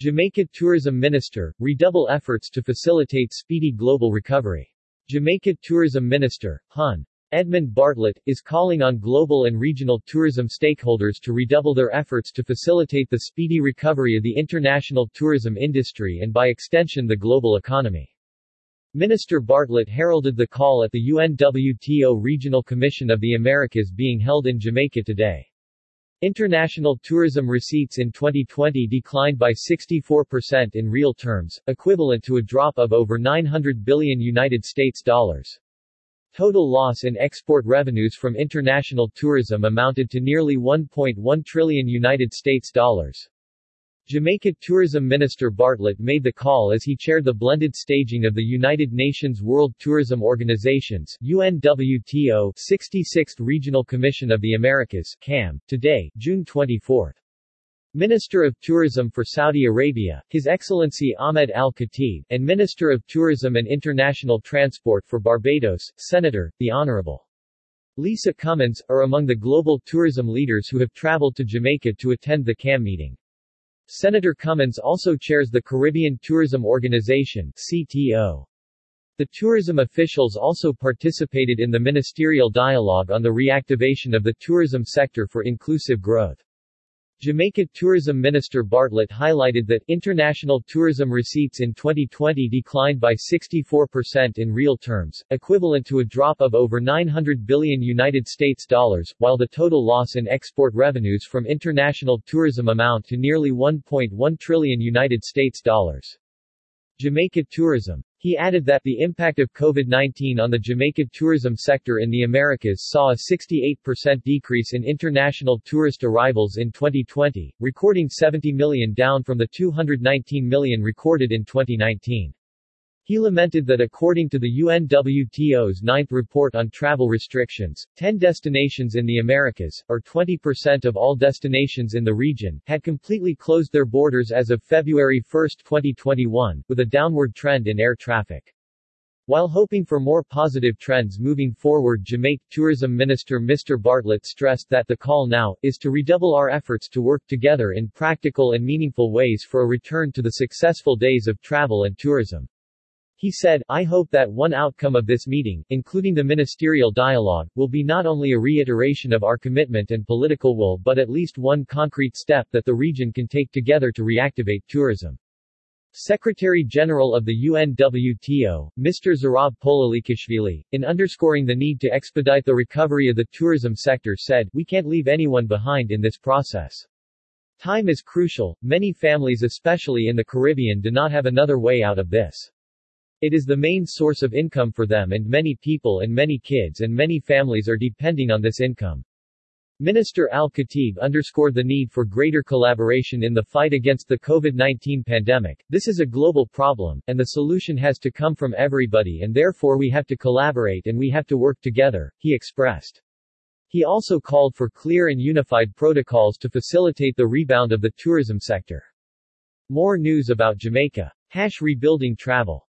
Jamaica Tourism Minister, redouble efforts to facilitate speedy global recovery. Jamaica Tourism Minister, Hon. Edmund Bartlett, is calling on global and regional tourism stakeholders to redouble their efforts to facilitate the speedy recovery of the international tourism industry and by extension the global economy. Minister Bartlett heralded the call at the UNWTO Regional Commission of the Americas being held in Jamaica today. International tourism receipts in 2020 declined by 64% in real terms, equivalent to a drop of over 900 billion United States dollars. Total loss in export revenues from international tourism amounted to nearly 1.1 trillion United States dollars. Jamaica Tourism Minister Bartlett made the call as he chaired the blended staging of the United Nations World Tourism Organization's UNWTO 66th Regional Commission of the Americas CAM, today, June 24. Minister of Tourism for Saudi Arabia, His Excellency Ahmed Al-Khatib, and Minister of Tourism and International Transport for Barbados, Senator, the Honorable Lisa Cummins, are among the global tourism leaders who have traveled to Jamaica to attend the CAM meeting. Senator Cummins also chairs the Caribbean Tourism Organization CTO. The tourism officials also participated in the ministerial dialogue on the reactivation of the tourism sector for inclusive growth. Jamaica Tourism Minister Bartlett highlighted that international tourism receipts in 2020 declined by 64% in real terms, equivalent to a drop of over 900 billion United States dollars, while the total loss in export revenues from international tourism amount to nearly 1.1 trillion United States dollars. Jamaica tourism he added that the impact of COVID-19 on the Jamaica tourism sector in the Americas saw a 68% decrease in international tourist arrivals in 2020, recording 70 million down from the 219 million recorded in 2019. He lamented that according to the UNWTO's ninth report on travel restrictions, 10 destinations in the Americas, or 20% of all destinations in the region, had completely closed their borders as of February 1, 2021, with a downward trend in air traffic. While hoping for more positive trends moving forward Jamaica Tourism Minister Mr. Bartlett stressed that the call now, is to redouble our efforts to work together in practical and meaningful ways for a return to the successful days of travel and tourism. He said, I hope that one outcome of this meeting, including the ministerial dialogue, will be not only a reiteration of our commitment and political will but at least one concrete step that the region can take together to reactivate tourism. Secretary-General of the UNWTO, Mr. Zurab Pololikashvili, in underscoring the need to expedite the recovery of the tourism sector said, We can't leave anyone behind in this process. Time is crucial, many families especially in the Caribbean do not have another way out of this. It is the main source of income for them and many people and many kids and many families are depending on this income. Minister Al-Khatib underscored the need for greater collaboration in the fight against the COVID-19 pandemic. This is a global problem, and the solution has to come from everybody and therefore we have to collaborate and we have to work together, he expressed. He also called for clear and unified protocols to facilitate the rebound of the tourism sector. More news about Jamaica. Hash rebuilding travel.